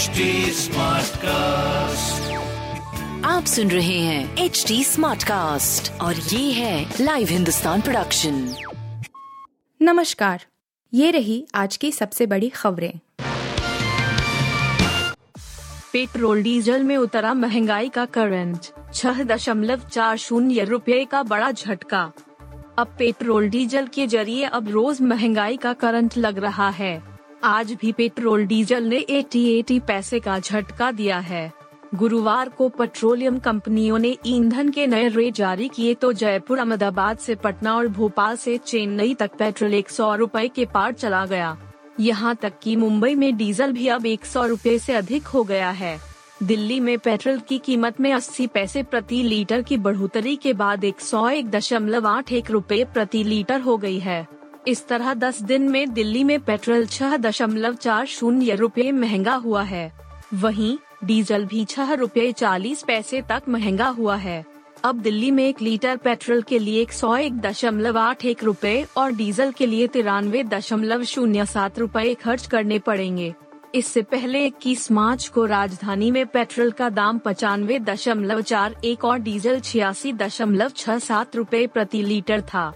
HD cast आप सुन रहे हैं एच डी स्मार्ट कास्ट और ये है लाइव हिंदुस्तान प्रोडक्शन नमस्कार। ये रही आज की सबसे बड़ी खबरें। पेट्रोल डीजल में उतरा महँगाई का करंट। छह दशमलव चार शून्य रूपए का बड़ा झटका। अब पेट्रोल डीजल के ज़रिए अब रोज महँगाई का करंट लग रहा है। आज भी पेट्रोल डीजल ने 80 80 पैसे का झटका दिया है। गुरुवार को पेट्रोलियम कंपनियों ने ईंधन के नए रेट जारी किए तो जयपुर, अहमदाबाद से पटना और भोपाल से चेन्नई तक पेट्रोल एक सौ रूपए के पार चला गया। यहाँ तक कि मुंबई में डीजल भी अब एक सौ रूपए ऐसी अधिक हो गया है। दिल्ली में पेट्रोल की कीमत में 80 पैसे प्रति लीटर की बढ़ोतरी के बाद एक सौ एक दशमलव आठ एक रूपए प्रति लीटर हो गई है। इस तरह 10 दिन में दिल्ली में पेट्रोल छह दशमलव चार शून्य रूपए महँगा हुआ है। वहीं, डीजल भी छह रूपए चालीस पैसे तक महँगा हुआ है। अब दिल्ली में एक लीटर पेट्रोल के लिए एक सौ एक दशमलव आठ एक रूपए और डीजल के लिए तिरानवे दशमलव शून्य सात रूपए खर्च करने पड़ेंगे। इससे पहले इक्कीस मार्च को राजधानी में पेट्रोल का दाम पचानवे दशमलव चार एक और डीजल छियासी दशमलव छह सात रूपए प्रति लीटर था।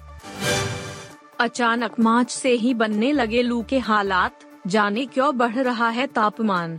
अचानक मार्च से ही बनने लगे लू के हालात, जाने क्यों बढ़ रहा है तापमान?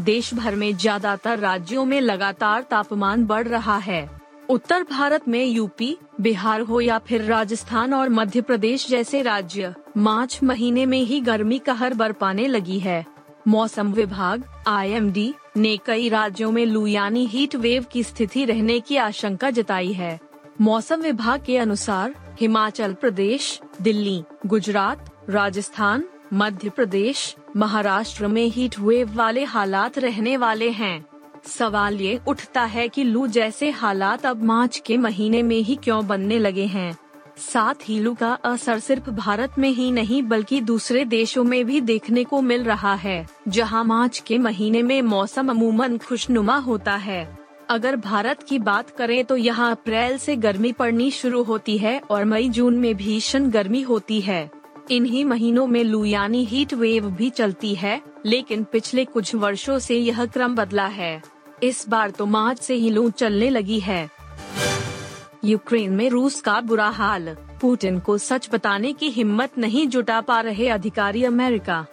देश भर में ज़्यादातर राज्यों में लगातार तापमान बढ़ रहा है। उत्तर भारत में यूपी, बिहार हो या फिर राजस्थान और मध्य प्रदेश जैसे राज्य मार्च महीने में ही गर्मी कहर बरपाने लगी है। मौसम विभाग, आईएमडी, ने कई राज्यों में लू यानी हीट वेव की स्थिति रहने की आशंका जताई है। मौसम विभाग के अनुसार, हिमाचल प्रदेश दिल्ली, गुजरात, राजस्थान, मध्य प्रदेश, महाराष्ट्र में हीट वेव वाले हालात रहने वाले हैं। सवाल ये उठता है कि लू जैसे हालात अब मार्च के महीने में ही क्यों बनने लगे हैं? साथ ही लू का असर सिर्फ़ भारत में ही नहीं, बल्कि दूसरे देशों में भी देखने को मिल रहा है, जहाँ मार्च के महीने में मौसम अमूमन खुशनुमा होता है। अगर भारत की बात करें तो यहाँ अप्रैल से गर्मी पड़नी शुरू होती है और मई जून में भीषण गर्मी होती है। इन्हीं महीनों में लू यानी हीट वेव भी चलती है, लेकिन पिछले कुछ वर्षों से यह क्रम बदला है। इस बार तो मार्च से ही लू चलने लगी है। यूक्रेन में रूस का बुरा हाल। पुतिन को सच बताने की हिम्मत नहीं जुटा पा रहे अधिकारी अमेरिका।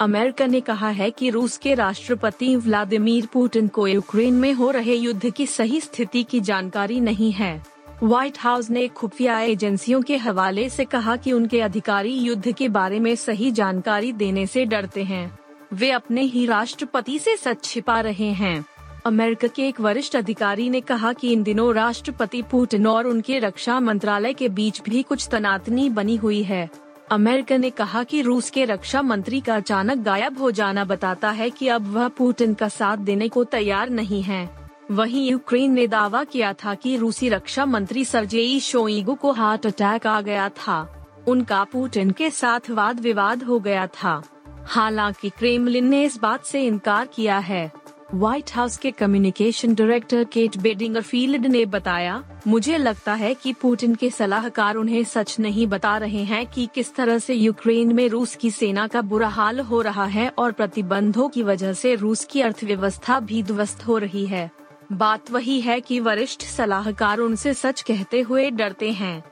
अमेरिका ने कहा है कि रूस के राष्ट्रपति व्लादिमीर पुतिन को यूक्रेन में हो रहे युद्ध की सही स्थिति की जानकारी नहीं है। व्हाइट हाउस ने खुफिया एजेंसियों के हवाले से कहा कि उनके अधिकारी युद्ध के बारे में सही जानकारी देने से डरते हैं। वे अपने ही राष्ट्रपति से सच छिपा रहे हैं। अमेरिका के एक वरिष्ठ अधिकारी ने कहा कि इन दिनों राष्ट्रपति पुतिन और उनके रक्षा मंत्रालय के बीच भी कुछ तनातनी बनी हुई है। अमेरिका ने कहा कि रूस के रक्षा मंत्री का अचानक गायब हो जाना बताता है कि अब वह पुतिन का साथ देने को तैयार नहीं है। वहीं यूक्रेन ने दावा किया था कि रूसी रक्षा मंत्री सरजेई शोइगु को हार्ट अटैक आ गया था। उनका पुतिन के साथ वाद विवाद हो गया था। हालाँकि क्रेमलिन ने इस बात से इनकार किया है। व्हाइट हाउस के कम्युनिकेशन डायरेक्टर केट बेडिंगरफील्ड ने बताया, मुझे लगता है कि पुतिन के सलाहकार उन्हें सच नहीं बता रहे हैं कि किस तरह से यूक्रेन में रूस की सेना का बुरा हाल हो रहा है और प्रतिबंधों की वजह से रूस की अर्थव्यवस्था भी ध्वस्त हो रही है। बात वही है कि वरिष्ठ सलाहकार उनसे सच कहते हुए डरते हैं।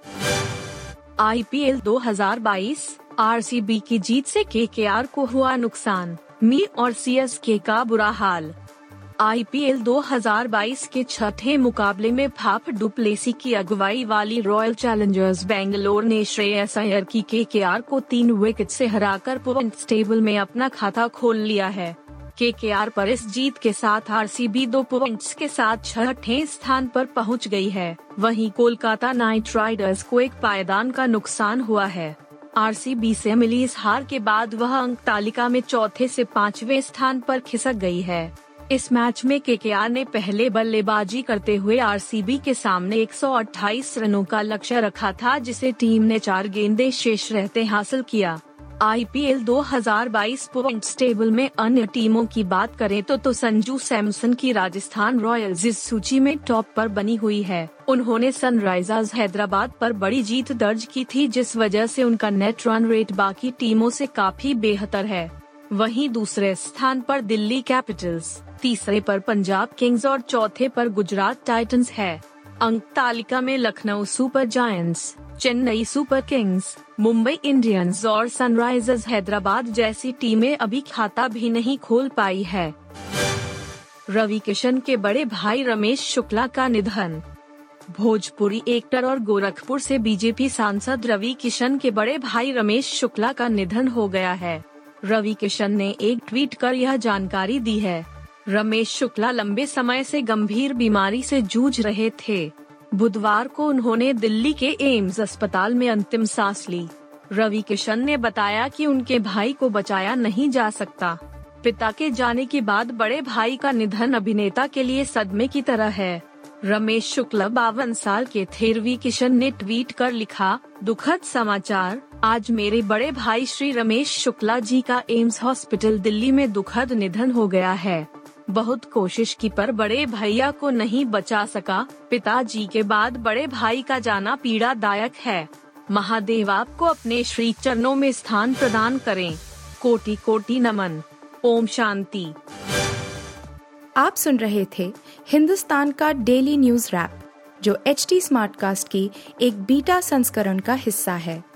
आईपीएल 2022 आरसीबी की जीत से केकेआर को हुआ नुकसान। मी और सीएसके का बुरा हाल। आईपीएल 2022 के छठे मुकाबले में फाफ डुप्लेसी की अगुवाई वाली रॉयल चैलेंजर्स बेंगलोर ने श्रेयस अय्यर की केकेआर को तीन विकेट से हराकर पॉइंट टेबल में अपना खाता खोल लिया है। केकेआर पर इस जीत के साथ आरसीबी दो पॉइंट्स के साथ छठे स्थान पर पहुँच गई है। वहीं कोलकाता नाइट राइडर्स को एक पायदान का नुकसान हुआ है। आरसीबी से मिली इस हार के बाद वह अंक तालिका में चौथे से पाँचवें स्थान पर खिसक गई है। इस मैच में केकेआर ने पहले बल्लेबाजी करते हुए आरसीबी के सामने 128 रनों का लक्ष्य रखा था, जिसे टीम ने चार गेंदे शेष रहते हासिल किया। आई आईपीएल 2022 पॉइंट्स टेबल में अन्य टीमों की बात करें तो तो संजू सैमसन की राजस्थान रॉयल्स इस सूची में टॉप पर बनी हुई है। उन्होंने सनराइजर्स हैदराबाद पर बड़ी जीत दर्ज की थी, जिस वजह से उनका नेट रन रेट बाकी टीमों से काफ़ी बेहतर है। वहीं दूसरे स्थान पर दिल्ली कैपिटल्स, तीसरे पर पंजाब किंग्स और चौथे पर गुजरात टाइटंस है। अंक तालिका में Lucknow Super Giants, Chennai Super Kings, Mumbai Indians और सनराइजर्स हैदराबाद जैसी टीमें अभी खाता भी नहीं खोल पाई है। रवि किशन के बड़े भाई रमेश शुक्ला का निधन। भोजपुरी एक्टर और गोरखपुर से बीजेपी सांसद रवि किशन के बड़े भाई रमेश शुक्ला का निधन हो गया है। रवि किशन ने एक ट्वीट कर यह जानकारी दी है। रमेश शुक्ला लंबे समय से गंभीर बीमारी से जूझ रहे थे। बुधवार को उन्होंने दिल्ली के एम्स अस्पताल में अंतिम सांस ली। रवि किशन ने बताया कि उनके भाई को बचाया नहीं जा सकता। पिता के जाने के बाद बड़े भाई का निधन अभिनेता के लिए सदमे की तरह है। रमेश शुक्ला बावन साल के थे। रवि किशन ने ट्वीट कर लिखा, दुखद समाचार आज मेरे बड़े भाई श्री रमेश शुक्ला जी का एम्स हॉस्पिटल दिल्ली में दुखद निधन हो गया है। बहुत कोशिश की पर बड़े भैया को नहीं बचा सका। पिताजी के बाद बड़े भाई का जाना पीड़ादायक है। महादेव आपको अपने श्री चरणों में स्थान प्रदान करें। कोटि कोटि नमन। ओम शांति। आप सुन रहे थे हिंदुस्तान का डेली न्यूज़ रैप, जो एच टी स्मार्ट कास्ट की एक बीटा संस्करण का हिस्सा है।